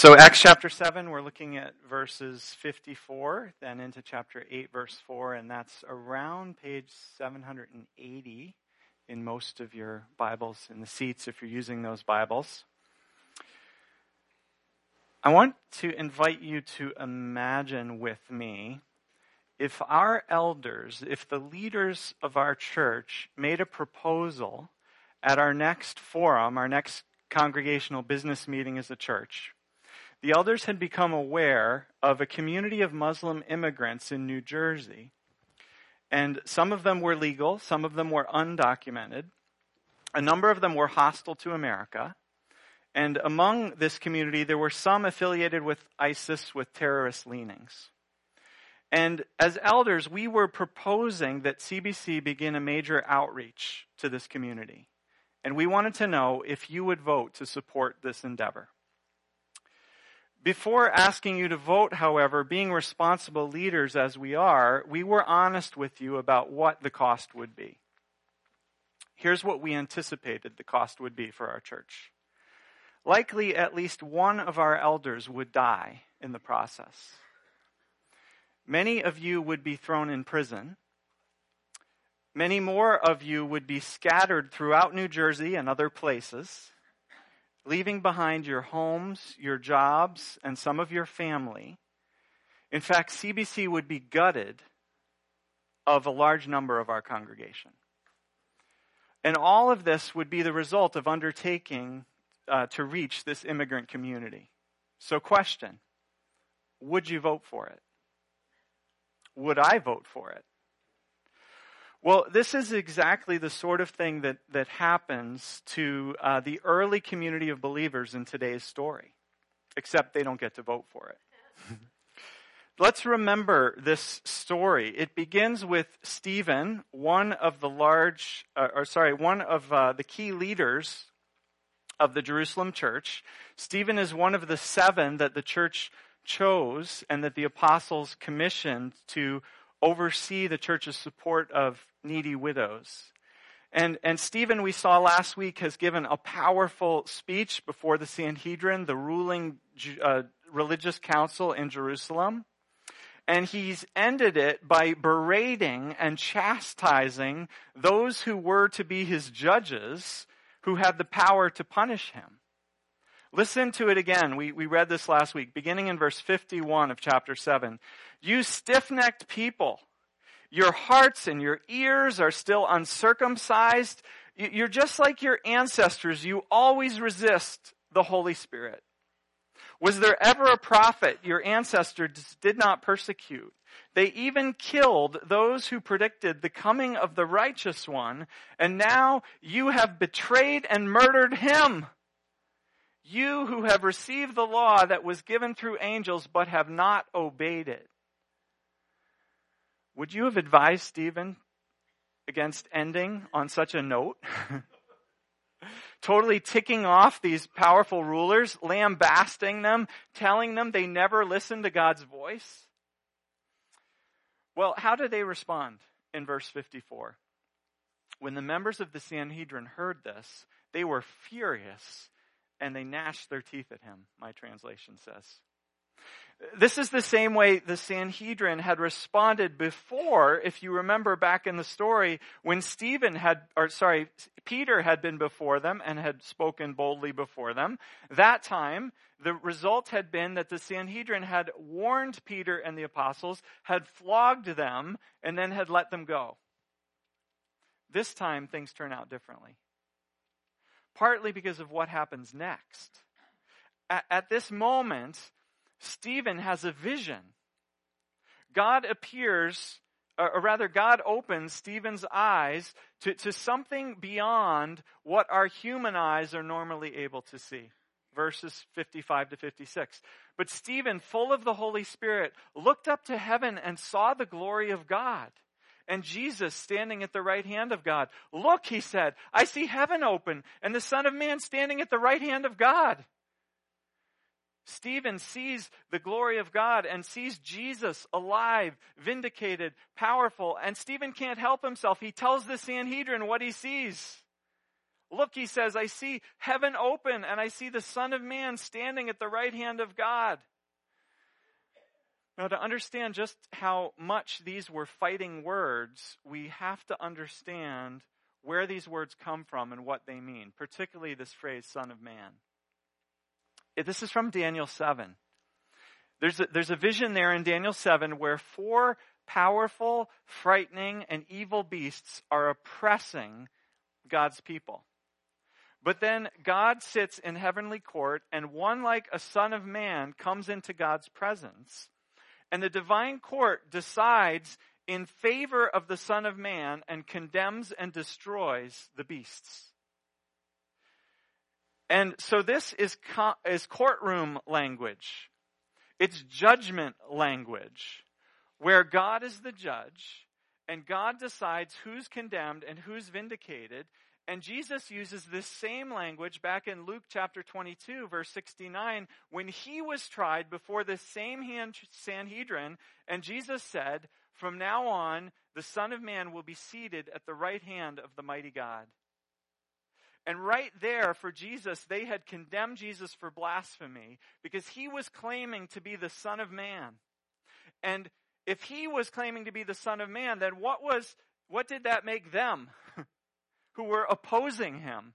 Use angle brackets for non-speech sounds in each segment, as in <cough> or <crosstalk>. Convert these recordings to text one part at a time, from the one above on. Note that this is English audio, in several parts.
So, Acts chapter 7, we're looking at verses 54, then into chapter 8, verse 4, and that's around page 780 in most of your Bibles in the seats if you're using those Bibles. I want to invite you to imagine with me if our elders, if the leaders of our church made a proposal at our next forum, our next congregational business meeting as a church, the elders had become aware of a community of Muslim immigrants in New Jersey. And some of them were legal, some of them were undocumented. A number of them were hostile to America. And among this community, there were some affiliated with ISIS with terrorist leanings. And as elders, we were proposing that CBC begin a major outreach to this community. And we wanted to know if you would vote to support this endeavor. Before asking you to vote, however, being responsible leaders as we are, we were honest with you about what the cost would be. Here's what we anticipated the cost would be for our church. Likely, at least one of our elders would die in the process. Many of you would be thrown in prison. Many more of you would be scattered throughout New Jersey and other places leaving behind your homes, your jobs, and some of your family. In fact, CBC would be gutted of a large number of our congregation. And all of this would be the result of undertaking uh, to reach this immigrant community. So, question Would you vote for it? Would I vote for it? Well, this is exactly the sort of thing that, that happens to uh, the early community of believers in today's story, except they don't get to vote for it. <laughs> Let's remember this story. It begins with Stephen, one of the large, uh, or sorry, one of uh, the key leaders of the Jerusalem church. Stephen is one of the seven that the church chose and that the apostles commissioned to oversee the church's support of needy widows. And, and Stephen, we saw last week, has given a powerful speech before the Sanhedrin, the ruling uh, religious council in Jerusalem. And he's ended it by berating and chastising those who were to be his judges, who had the power to punish him. Listen to it again. We, we read this last week, beginning in verse 51 of chapter 7. You stiff necked people, your hearts and your ears are still uncircumcised. You're just like your ancestors. You always resist the Holy Spirit. Was there ever a prophet your ancestors did not persecute? They even killed those who predicted the coming of the righteous one, and now you have betrayed and murdered him. You who have received the law that was given through angels but have not obeyed it. Would you have advised Stephen against ending on such a note? <laughs> totally ticking off these powerful rulers, lambasting them, telling them they never listened to God's voice? Well, how did they respond in verse 54? When the members of the Sanhedrin heard this, they were furious and they gnashed their teeth at him, my translation says. This is the same way the Sanhedrin had responded before, if you remember back in the story, when Stephen had, or sorry, Peter had been before them and had spoken boldly before them. That time, the result had been that the Sanhedrin had warned Peter and the apostles, had flogged them, and then had let them go. This time, things turn out differently partly because of what happens next. At, at this moment, Stephen has a vision. God appears, or rather, God opens Stephen's eyes to, to something beyond what our human eyes are normally able to see. Verses 55 to 56. But Stephen, full of the Holy Spirit, looked up to heaven and saw the glory of God and Jesus standing at the right hand of God. Look, he said, I see heaven open and the Son of Man standing at the right hand of God. Stephen sees the glory of God and sees Jesus alive, vindicated, powerful, and Stephen can't help himself. He tells the Sanhedrin what he sees. Look, he says, I see heaven open and I see the Son of Man standing at the right hand of God. Now, to understand just how much these were fighting words, we have to understand where these words come from and what they mean, particularly this phrase, Son of Man. This is from Daniel 7. There's a, there's a vision there in Daniel 7 where four powerful, frightening, and evil beasts are oppressing God's people. But then God sits in heavenly court, and one like a son of man comes into God's presence. And the divine court decides in favor of the Son of Man and condemns and destroys the beasts. And so this is, co- is courtroom language. It's judgment language where God is the judge and God decides who's condemned and who's vindicated. And Jesus uses this same language back in Luke chapter 22, verse 69, when he was tried before the same Sanhedrin. And Jesus said, From now on, the Son of Man will be seated at the right hand of the mighty God. And right there for Jesus, they had condemned Jesus for blasphemy because he was claiming to be the Son of Man. And if he was claiming to be the Son of Man, then what was, what did that make them <laughs> who were opposing him?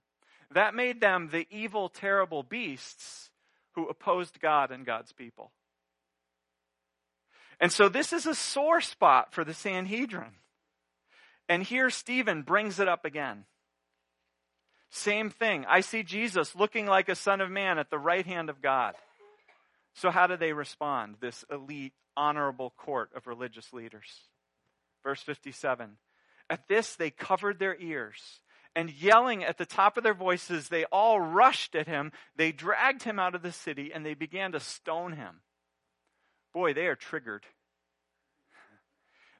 That made them the evil, terrible beasts who opposed God and God's people. And so this is a sore spot for the Sanhedrin. And here Stephen brings it up again. Same thing. I see Jesus looking like a son of man at the right hand of God. So how do they respond? This elite, honorable court of religious leaders. Verse 57. At this, they covered their ears and yelling at the top of their voices, they all rushed at him. They dragged him out of the city and they began to stone him. Boy, they are triggered.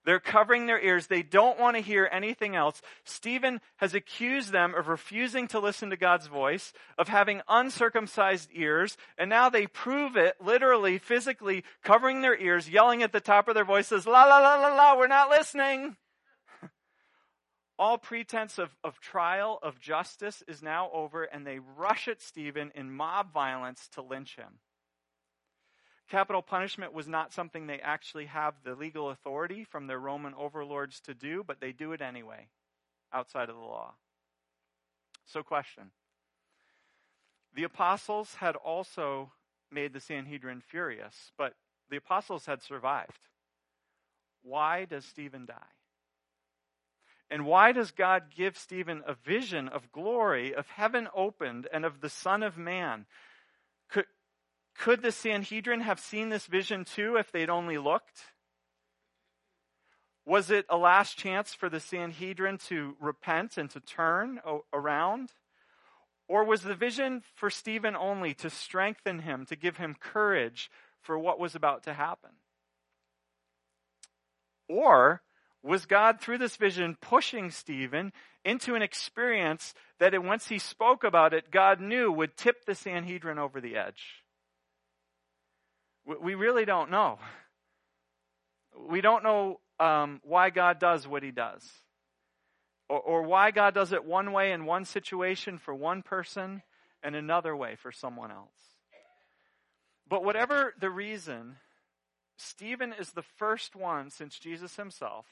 They're covering their ears. They don't want to hear anything else. Stephen has accused them of refusing to listen to God's voice, of having uncircumcised ears, and now they prove it literally, physically, covering their ears, yelling at the top of their voices, la la la la la, we're not listening. All pretense of, of trial, of justice is now over, and they rush at Stephen in mob violence to lynch him. Capital punishment was not something they actually have the legal authority from their Roman overlords to do, but they do it anyway, outside of the law. So, question. The apostles had also made the Sanhedrin furious, but the apostles had survived. Why does Stephen die? And why does God give Stephen a vision of glory, of heaven opened, and of the Son of Man? Could, the Sanhedrin have seen this vision too if they'd only looked? Was it a last chance for the Sanhedrin to repent and to turn around? Or was the vision for Stephen only to strengthen him, to give him courage for what was about to happen? Or was God, through this vision, pushing Stephen into an experience that once he spoke about it, God knew would tip the Sanhedrin over the edge? We really don't know. We don't know um, why God does what he does. Or, or why God does it one way in one situation for one person and another way for someone else. But whatever the reason, Stephen is the first one since Jesus himself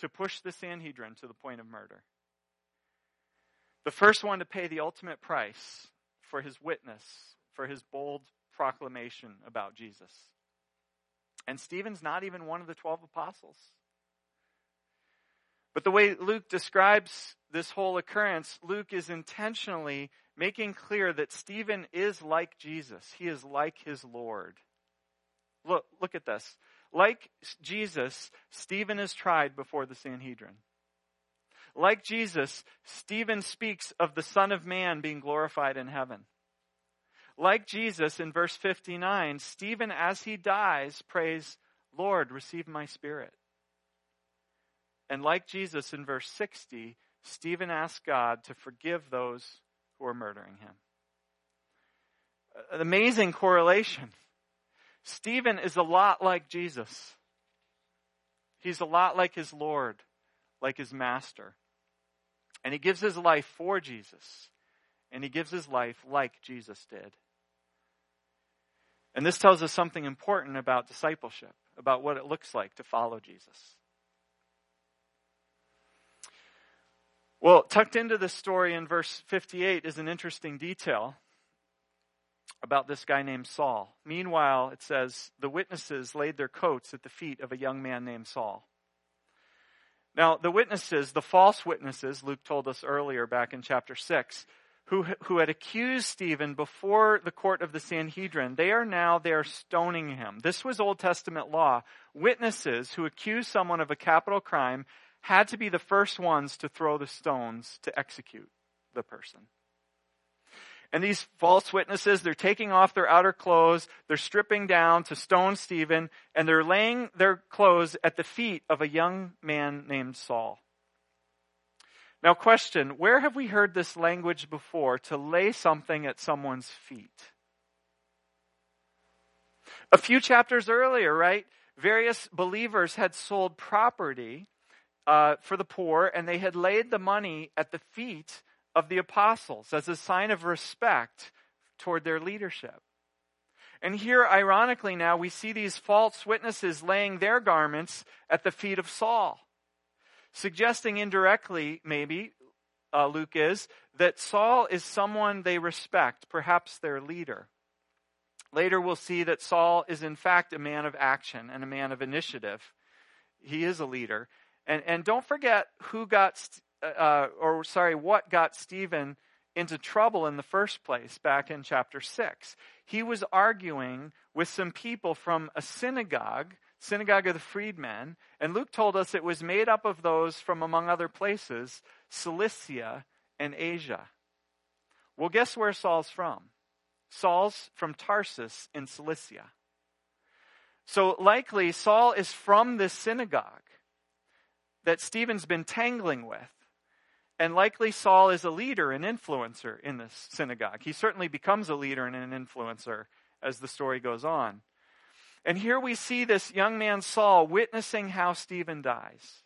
to push the Sanhedrin to the point of murder. The first one to pay the ultimate price for his witness, for his bold proclamation about Jesus. And Stephen's not even one of the 12 apostles. But the way Luke describes this whole occurrence, Luke is intentionally making clear that Stephen is like Jesus. He is like his Lord. Look, look at this. Like Jesus, Stephen is tried before the Sanhedrin. Like Jesus, Stephen speaks of the Son of Man being glorified in heaven. Like Jesus in verse 59, Stephen, as he dies, prays, Lord, receive my spirit. And like Jesus in verse 60, Stephen asks God to forgive those who are murdering him. An amazing correlation. Stephen is a lot like Jesus. He's a lot like his Lord, like his master. And he gives his life for Jesus. and he gives his life like Jesus did. And this tells us something important about discipleship, about what it looks like to follow Jesus. Well, tucked into this story in verse 58 is an interesting detail about this guy named Saul. Meanwhile, it says, the witnesses laid their coats at the feet of a young man named Saul. Now, the witnesses, the false witnesses, Luke told us earlier back in chapter 6, who, who had accused Stephen before the court of the Sanhedrin, they are now there stoning him. This was Old Testament law. Witnesses who accuse someone of a capital crime had to be the first ones to throw the stones to execute the person. And these false witnesses, they're taking off their outer clothes, they're stripping down to stone Stephen, and they're laying their clothes at the feet of a young man named Saul. Now, question where have we heard this language before to lay something at someone's feet? A few chapters earlier, right? Various believers had sold property uh, for the poor, and they had laid the money at the feet of the apostles as a sign of respect toward their leadership. And here, ironically, now we see these false witnesses laying their garments at the feet of Saul, suggesting indirectly, maybe, uh, Luke is, that Saul is someone they respect, perhaps their leader. Later, we'll see that Saul is, in fact, a man of action and a man of initiative. He is a leader. And, and don't forget who got uh, or sorry, what got Stephen into trouble in the first place back in chapter 6. He was arguing with some people from a synagogue, synagogue of the freedmen, and Luke told us it was made up of those from, among other places, Cilicia and Asia. Well, guess where Saul's from? Saul's from Tarsus in Cilicia. So likely Saul is from this synagogue that Stephen's been tangling with. And likely Saul is a leader and influencer in this synagogue. He certainly becomes a leader and an influencer as the story goes on. And here we see this young man Saul witnessing how Stephen dies.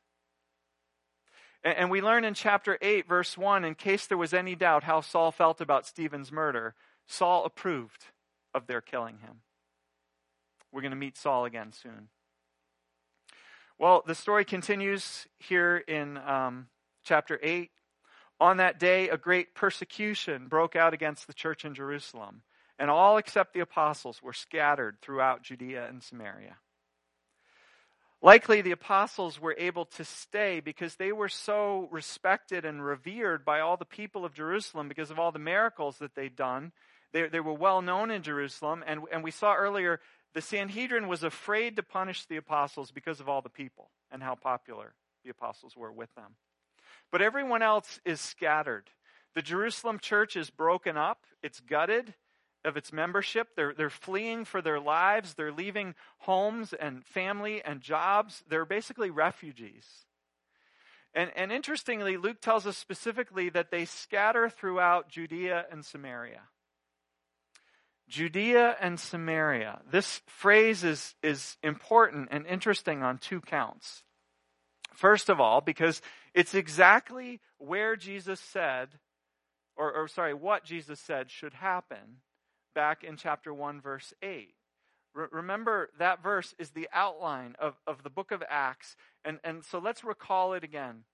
And we learn in chapter 8, verse 1, in case there was any doubt how Saul felt about Stephen's murder, Saul approved of their killing him. We're going to meet Saul again soon. Well, the story continues here in um, chapter 8. On that day, a great persecution broke out against the church in Jerusalem, and all except the apostles were scattered throughout Judea and Samaria. Likely the apostles were able to stay because they were so respected and revered by all the people of Jerusalem because of all the miracles that they'd done. They, they were well known in Jerusalem, and, and we saw earlier the Sanhedrin was afraid to punish the apostles because of all the people and how popular the apostles were with them. But everyone else is scattered. The Jerusalem church is broken up, it's gutted of its membership. They're, they're fleeing for their lives, they're leaving homes and family and jobs. They're basically refugees. And, and interestingly, Luke tells us specifically that they scatter throughout Judea and Samaria. Judea and Samaria. This phrase is, is important and interesting on two counts. First of all, because it's exactly where Jesus said, or, or, sorry, what Jesus said should happen back in chapter 1, verse 8. remember, that verse is the outline of, of the book of Acts. And, and so let's recall it again.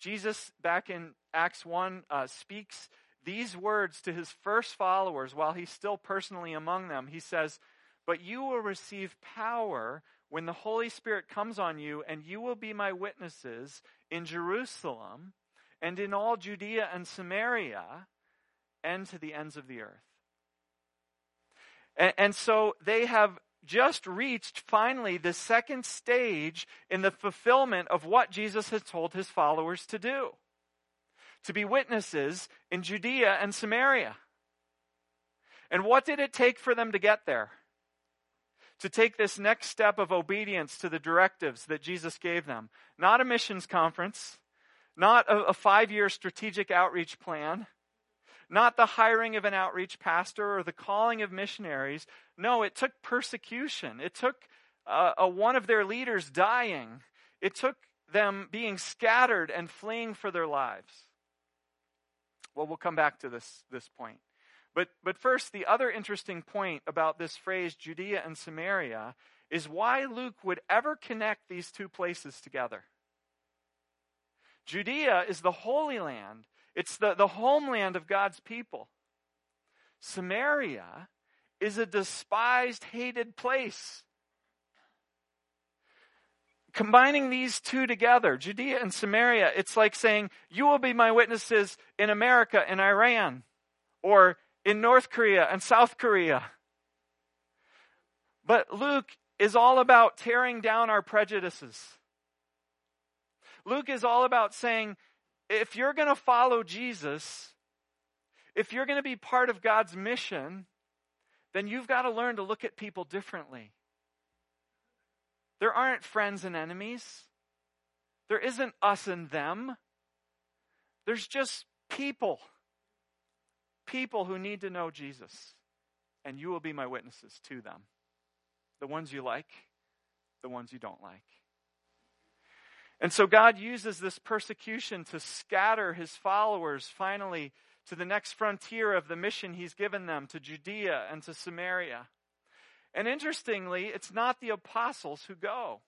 Jesus, back in Acts 1, uh, speaks these words to his first followers while he's still personally among them. He says, But you will receive power when the Holy Spirit comes on you, and you will be my witnesses in Jerusalem and in all Judea and Samaria and to the ends of the earth. And, and so they have just reached finally the second stage in the fulfillment of what Jesus has told his followers to do to be witnesses in Judea and Samaria. And what did it take for them to get there? to take this next step of obedience to the directives that Jesus gave them. Not a missions conference, not a, a five year strategic outreach plan, not the hiring of an outreach pastor or the calling of missionaries. No, it took persecution. It took uh, a, one of their leaders dying. It took them being scattered and fleeing for their lives. Well, we'll come back to this, this point. But, but first, the other interesting point about this phrase, Judea and Samaria, is why Luke would ever connect these two places together. Judea is the Holy Land, it's the, the homeland of God's people. Samaria is a despised, hated place. Combining these two together, Judea and Samaria, it's like saying, You will be my witnesses in America and Iran, or in North Korea and South Korea. But Luke is all about tearing down our prejudices. Luke is all about saying, if you're going to follow Jesus, if you're going to be part of God's mission, then you've got to learn to look at people differently. There aren't friends and enemies. There isn't us and them. There's just people. People who need to know Jesus. And you will be my witnesses to them. The ones you like, the ones you don't like. And so God uses this persecution to scatter his followers finally to the next frontier of the mission he's given them, to Judea and to Samaria. And interestingly, it's not the apostles who go.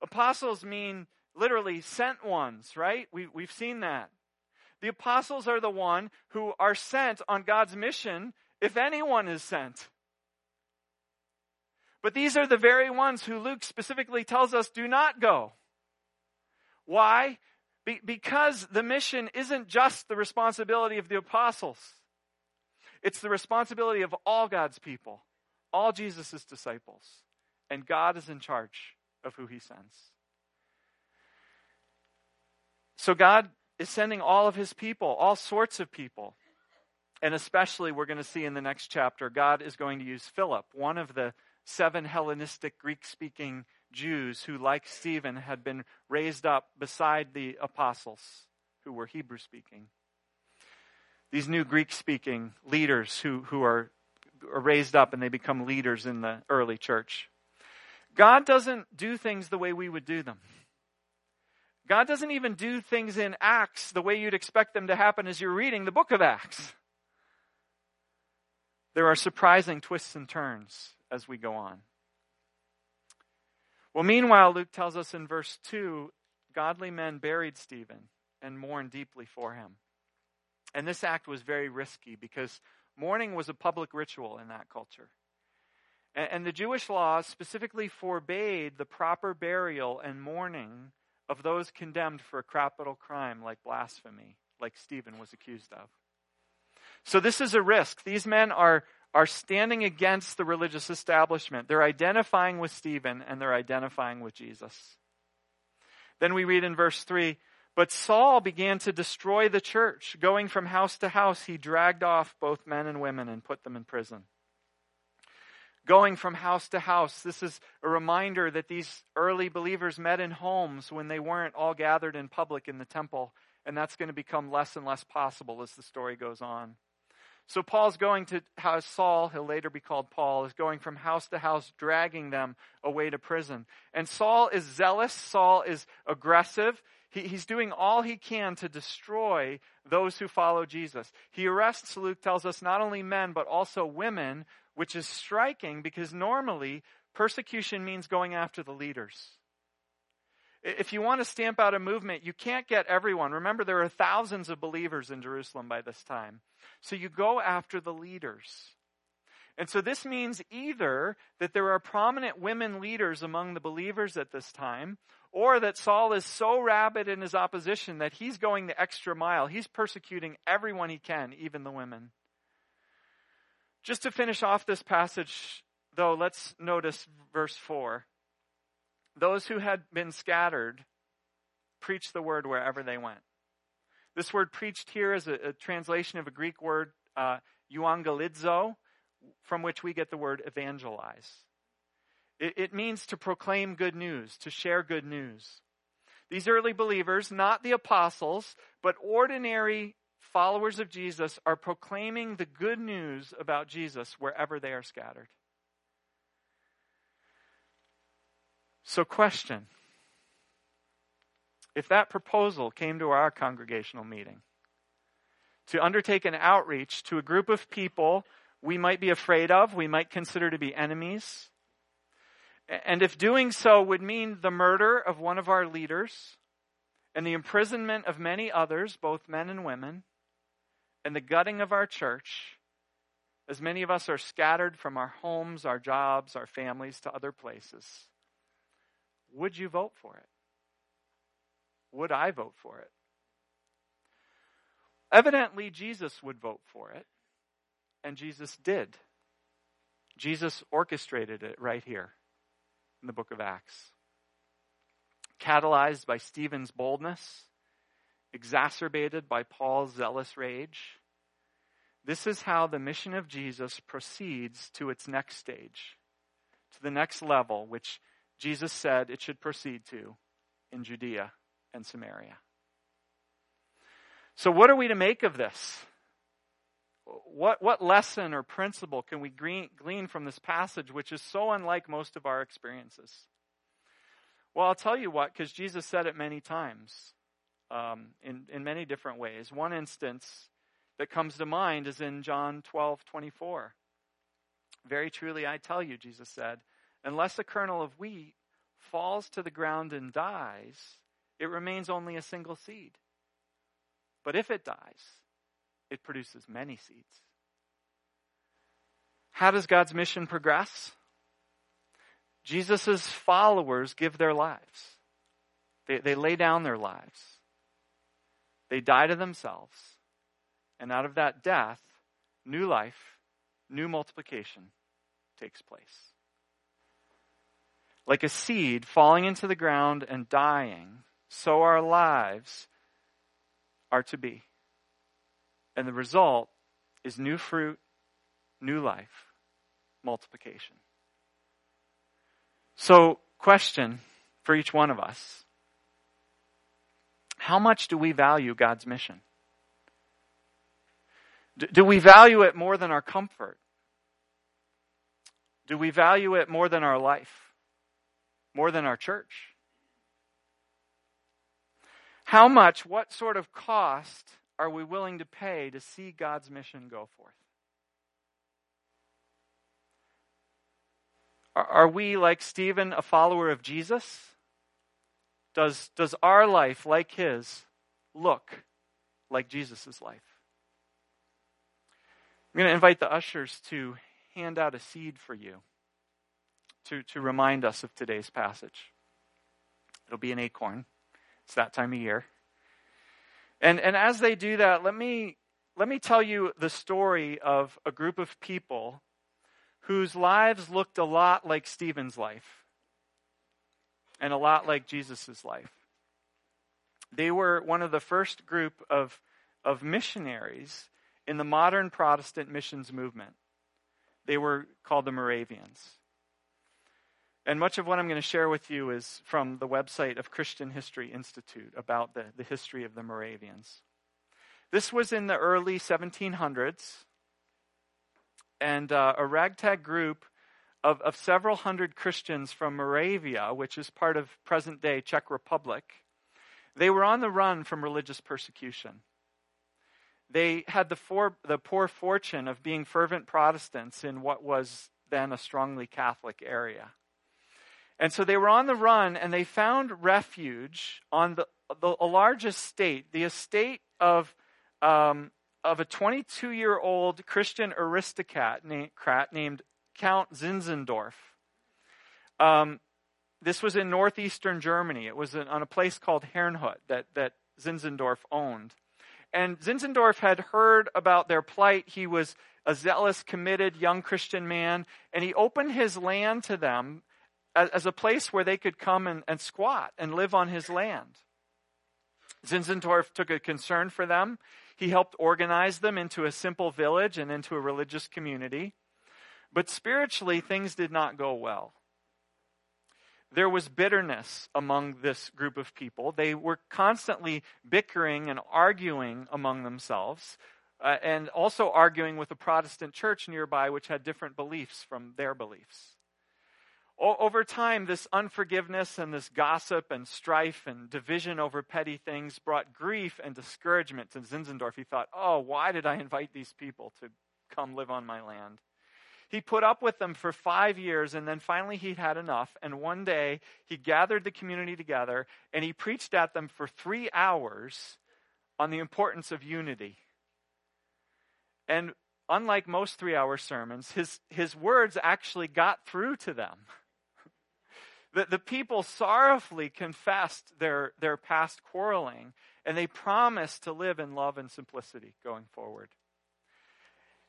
Apostles mean literally sent ones, right? We, we've seen that. The apostles are the one who are sent on God's mission if anyone is sent. But these are the very ones who Luke specifically tells us do not go. Why? Be- because the mission isn't just the responsibility of the apostles. It's the responsibility of all God's people, all Jesus' disciples. And God is in charge of who he sends. So God is sending all of his people, all sorts of people. And especially, we're going to see in the next chapter, God is going to use Philip, one of the seven Hellenistic Greek speaking Jews who, like Stephen, had been raised up beside the apostles who were Hebrew speaking. These new Greek speaking leaders who, who are, are raised up and they become leaders in the early church. God doesn't do things the way we would do them. God doesn't even do things in Acts the way you'd expect them to happen as you're reading the book of Acts. There are surprising twists and turns as we go on. Well, meanwhile, Luke tells us in verse 2 godly men buried Stephen and mourned deeply for him. And this act was very risky because mourning was a public ritual in that culture. And, the Jewish law specifically forbade the proper burial and mourning of those condemned for a capital crime like blasphemy, like Stephen was accused of. So this is a risk. These men are, are standing against the religious establishment. They're identifying with Stephen and they're identifying with Jesus. Then we read in verse 3 But Saul began to destroy the church. Going from house to house, he dragged off both men and women and put them in prison. Going from house to house, this is a reminder that these early believers met in homes when they weren't all gathered in public in the temple, and that's going to become less and less possible as the story goes on. So Paul's going to house Saul, he'll later be called Paul, is going from house to house, dragging them away to prison. And Saul is zealous, Saul is aggressive. He, he's doing all he can to destroy those who follow Jesus. He arrests, Luke tells us, not only men, but also women, which is striking because normally persecution means going after the leaders. If you want to stamp out a movement, you can't get everyone. Remember, there are thousands of believers in Jerusalem by this time. So you go after the leaders. And so this means either that there are prominent women leaders among the believers at this time, or that Saul is so rabid in his opposition that he's going the extra mile. He's persecuting everyone he can, even the women. Just to finish off this passage, though, let's notice verse 4 those who had been scattered preached the word wherever they went. This word preached here is a, a translation of a Greek word, uh, euangelizo, from which we get the word evangelize. It, it means to proclaim good news, to share good news. These early believers, not the apostles, but ordinary followers of Jesus, are proclaiming the good news about Jesus wherever they are scattered. So, question if that proposal came to our congregational meeting, to undertake an outreach to a group of people we might be afraid of, we might consider to be enemies. And if doing so would mean the murder of one of our leaders and the imprisonment of many others, both men and women, and the gutting of our church, as many of us are scattered from our homes, our jobs, our families to other places, would you vote for it? Would I vote for it? Evidently, Jesus would vote for it, and Jesus did. Jesus orchestrated it right here in the book of Acts. Catalyzed by Stephen's boldness, exacerbated by Paul's zealous rage, this is how the mission of Jesus proceeds to its next stage, to the next level, which Jesus said it should proceed to in Judea and Samaria. So, what are we to make of this? What, what lesson or principle can we glean from this passage, which is so unlike most of our experiences? Well, I'll tell you what, because Jesus said it many times um, in, in many different ways. One instance that comes to mind is in John 12 24. Very truly, I tell you, Jesus said, unless a kernel of wheat falls to the ground and dies, it remains only a single seed. But if it dies, it produces many seeds. How does God's mission progress? Jesus' followers give their lives. They, they lay down their lives. They die to themselves. And out of that death, new life, new multiplication takes place. Like a seed falling into the ground and dying, so our lives are to be. And the result is new fruit, new life, multiplication. So, question for each one of us How much do we value God's mission? Do we value it more than our comfort? Do we value it more than our life? More than our church? How much, what sort of cost are we willing to pay to see God's mission go forth? Are, we, like Stephen, a follower of Jesus? Does, does our life, like his, look like Jesus' life? I'm going to invite the ushers to hand out a seed for you to, to remind us of today's passage. It'll be an acorn. It's that time of year. And, and as they do that, let me, let me tell you the story of a group of people whose lives looked a lot like Stephen's life and a lot like Jesus' life. They were one of the first group of, of missionaries in the modern Protestant missions movement. They were called the Moravians. And much of what I'm going to share with you is from the website of Christian History Institute about the, the history of the Moravians. This was in the early 1700s, and uh, a ragtag group of, of several hundred Christians from Moravia, which is part of present day Czech Republic, they were on the run from religious persecution. They had the, for, the poor fortune of being fervent Protestants in what was then a strongly Catholic area. And so they were on the run and they found refuge on the, the a large estate, the estate of, um, of a 22 year old Christian aristocrat named, named Count Zinzendorf. Um, this was in northeastern Germany. It was on a place called Herrnhut that, that Zinzendorf owned. And Zinzendorf had heard about their plight. He was a zealous, committed young Christian man, and he opened his land to them as a place where they could come and, and squat and live on his land. Zinzendorf took a concern for them. He helped organize them into a simple village and into a religious community. But spiritually, things did not go well. There was bitterness among this group of people. They were constantly bickering and arguing among themselves, uh, and also arguing with a Protestant church nearby, which had different beliefs from their beliefs. Over time, this unforgiveness and this gossip and strife and division over petty things brought grief and discouragement to Zinzendorf. He thought, oh, why did I invite these people to come live on my land? He put up with them for five years, and then finally he had enough. And one day he gathered the community together and he preached at them for three hours on the importance of unity. And unlike most three hour sermons, his, his words actually got through to them. The, the people sorrowfully confessed their, their past quarreling, and they promised to live in love and simplicity going forward.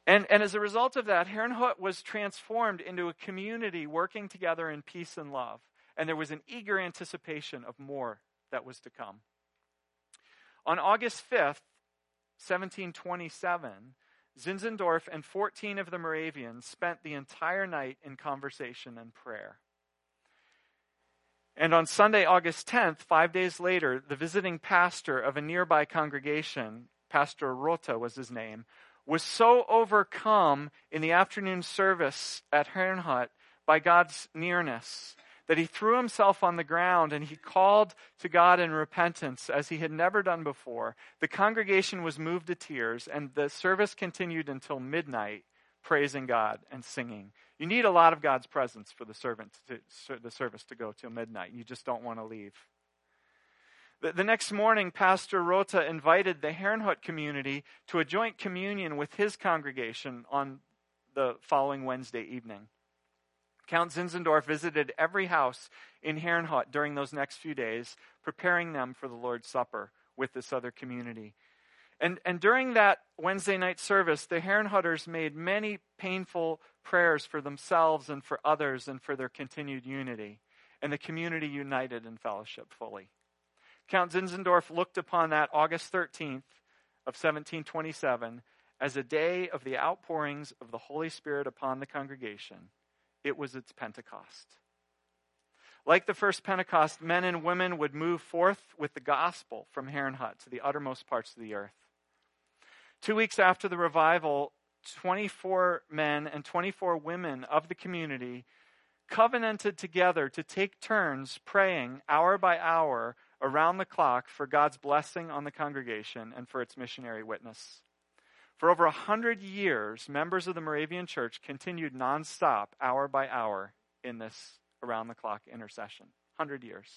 And, and as a result of that, Herrnhut was transformed into a community working together in peace and love. And there was an eager anticipation of more that was to come. On August 5th, 1727, Zinzendorf and 14 of the Moravians spent the entire night in conversation and prayer. And on Sunday, August 10th, five days later, the visiting pastor of a nearby congregation, Pastor Rota was his name, was so overcome in the afternoon service at Herrnhut by God's nearness that he threw himself on the ground and he called to God in repentance as he had never done before. The congregation was moved to tears, and the service continued until midnight, praising God and singing. You need a lot of God's presence for the servant to, the service to go till midnight. You just don't want to leave. The, the next morning, Pastor Rota invited the Herrnhut community to a joint communion with his congregation on the following Wednesday evening. Count Zinzendorf visited every house in Herrnhut during those next few days, preparing them for the Lord's Supper with this other community. And, and during that Wednesday night service, the Herrnhutters made many painful prayers for themselves and for others and for their continued unity. And the community united in fellowship fully. Count Zinzendorf looked upon that August 13th of 1727 as a day of the outpourings of the Holy Spirit upon the congregation it was its Pentecost. Like the first Pentecost, men and women would move forth with the gospel from Herrnhut to the uttermost parts of the earth. Two weeks after the revival, 24 men and 24 women of the community covenanted together to take turns praying hour by hour around the clock for God's blessing on the congregation and for its missionary witness. For over a hundred years, members of the Moravian Church continued nonstop, hour by hour, in this around the clock intercession. Hundred years.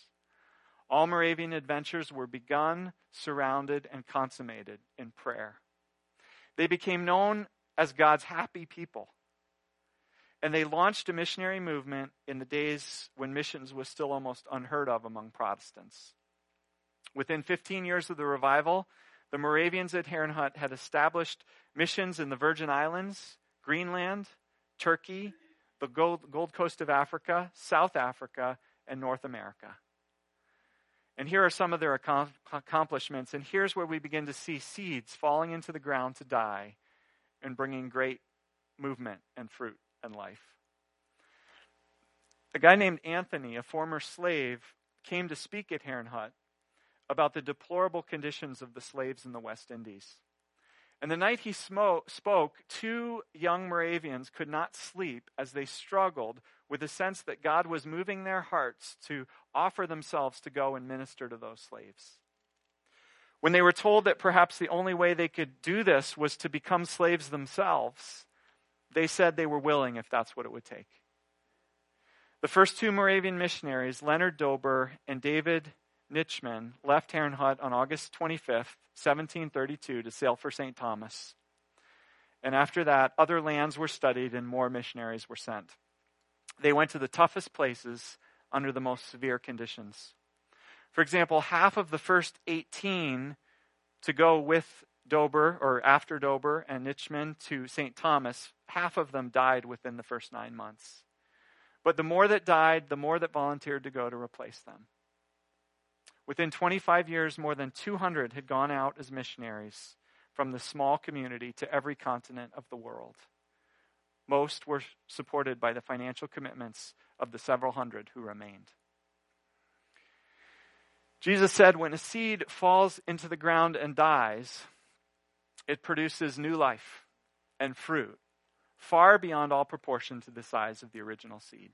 All Moravian adventures were begun, surrounded, and consummated in prayer. They became known as God's happy people. And they launched a missionary movement in the days when missions was still almost unheard of among Protestants. Within 15 years of the revival, the Moravians at Herrnhut had established missions in the Virgin Islands, Greenland, Turkey, the Gold Coast of Africa, South Africa, and North America. And here are some of their accomplishments. And here's where we begin to see seeds falling into the ground to die and bringing great movement and fruit and life. A guy named Anthony, a former slave, came to speak at Herrnhut about the deplorable conditions of the slaves in the West Indies. And the night he spoke, two young Moravians could not sleep as they struggled with the sense that God was moving their hearts to offer themselves to go and minister to those slaves. When they were told that perhaps the only way they could do this was to become slaves themselves, they said they were willing if that's what it would take. The first two Moravian missionaries, Leonard Dober and David Nitschmann left Herrnhut on August 25th, 1732, to sail for St. Thomas. And after that, other lands were studied and more missionaries were sent. They went to the toughest places under the most severe conditions. For example, half of the first 18 to go with Dober or after Dober and Nitschmann to St. Thomas, half of them died within the first nine months. But the more that died, the more that volunteered to go to replace them. Within 25 years, more than 200 had gone out as missionaries from the small community to every continent of the world. Most were supported by the financial commitments of the several hundred who remained. Jesus said, when a seed falls into the ground and dies, it produces new life and fruit, far beyond all proportion to the size of the original seed.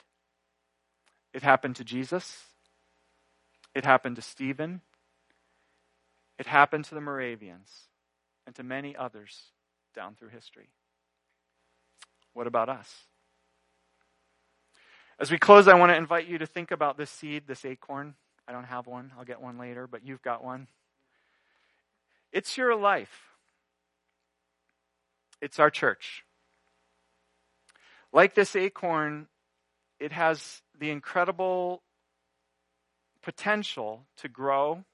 It happened to Jesus. It happened to Stephen. It happened to the Moravians and to many others down through history. What about us? As we close, I want to invite you to think about this seed, this acorn. I don't have one. I'll get one later, but you've got one. It's your life. It's our church. Like this acorn, it has the incredible potential to grow,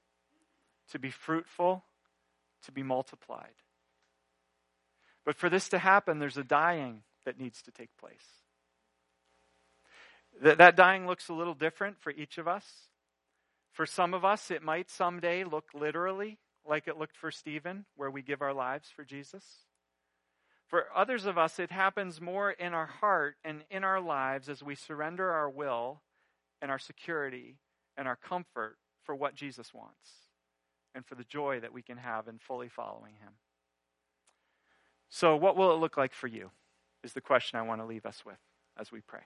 to be fruitful, to be multiplied. But for this to happen, there's a dying that needs to take place. That, that dying looks a little different for each of us. For some of us, it might someday look literally like it looked for Stephen, where we give our lives for Jesus. For others of us, it happens more in our heart and in our lives as we surrender our will and our security and our comfort for what Jesus wants and for the joy that we can have in fully following him. So, what will it look like for you? Is the question I want to leave us with as we pray.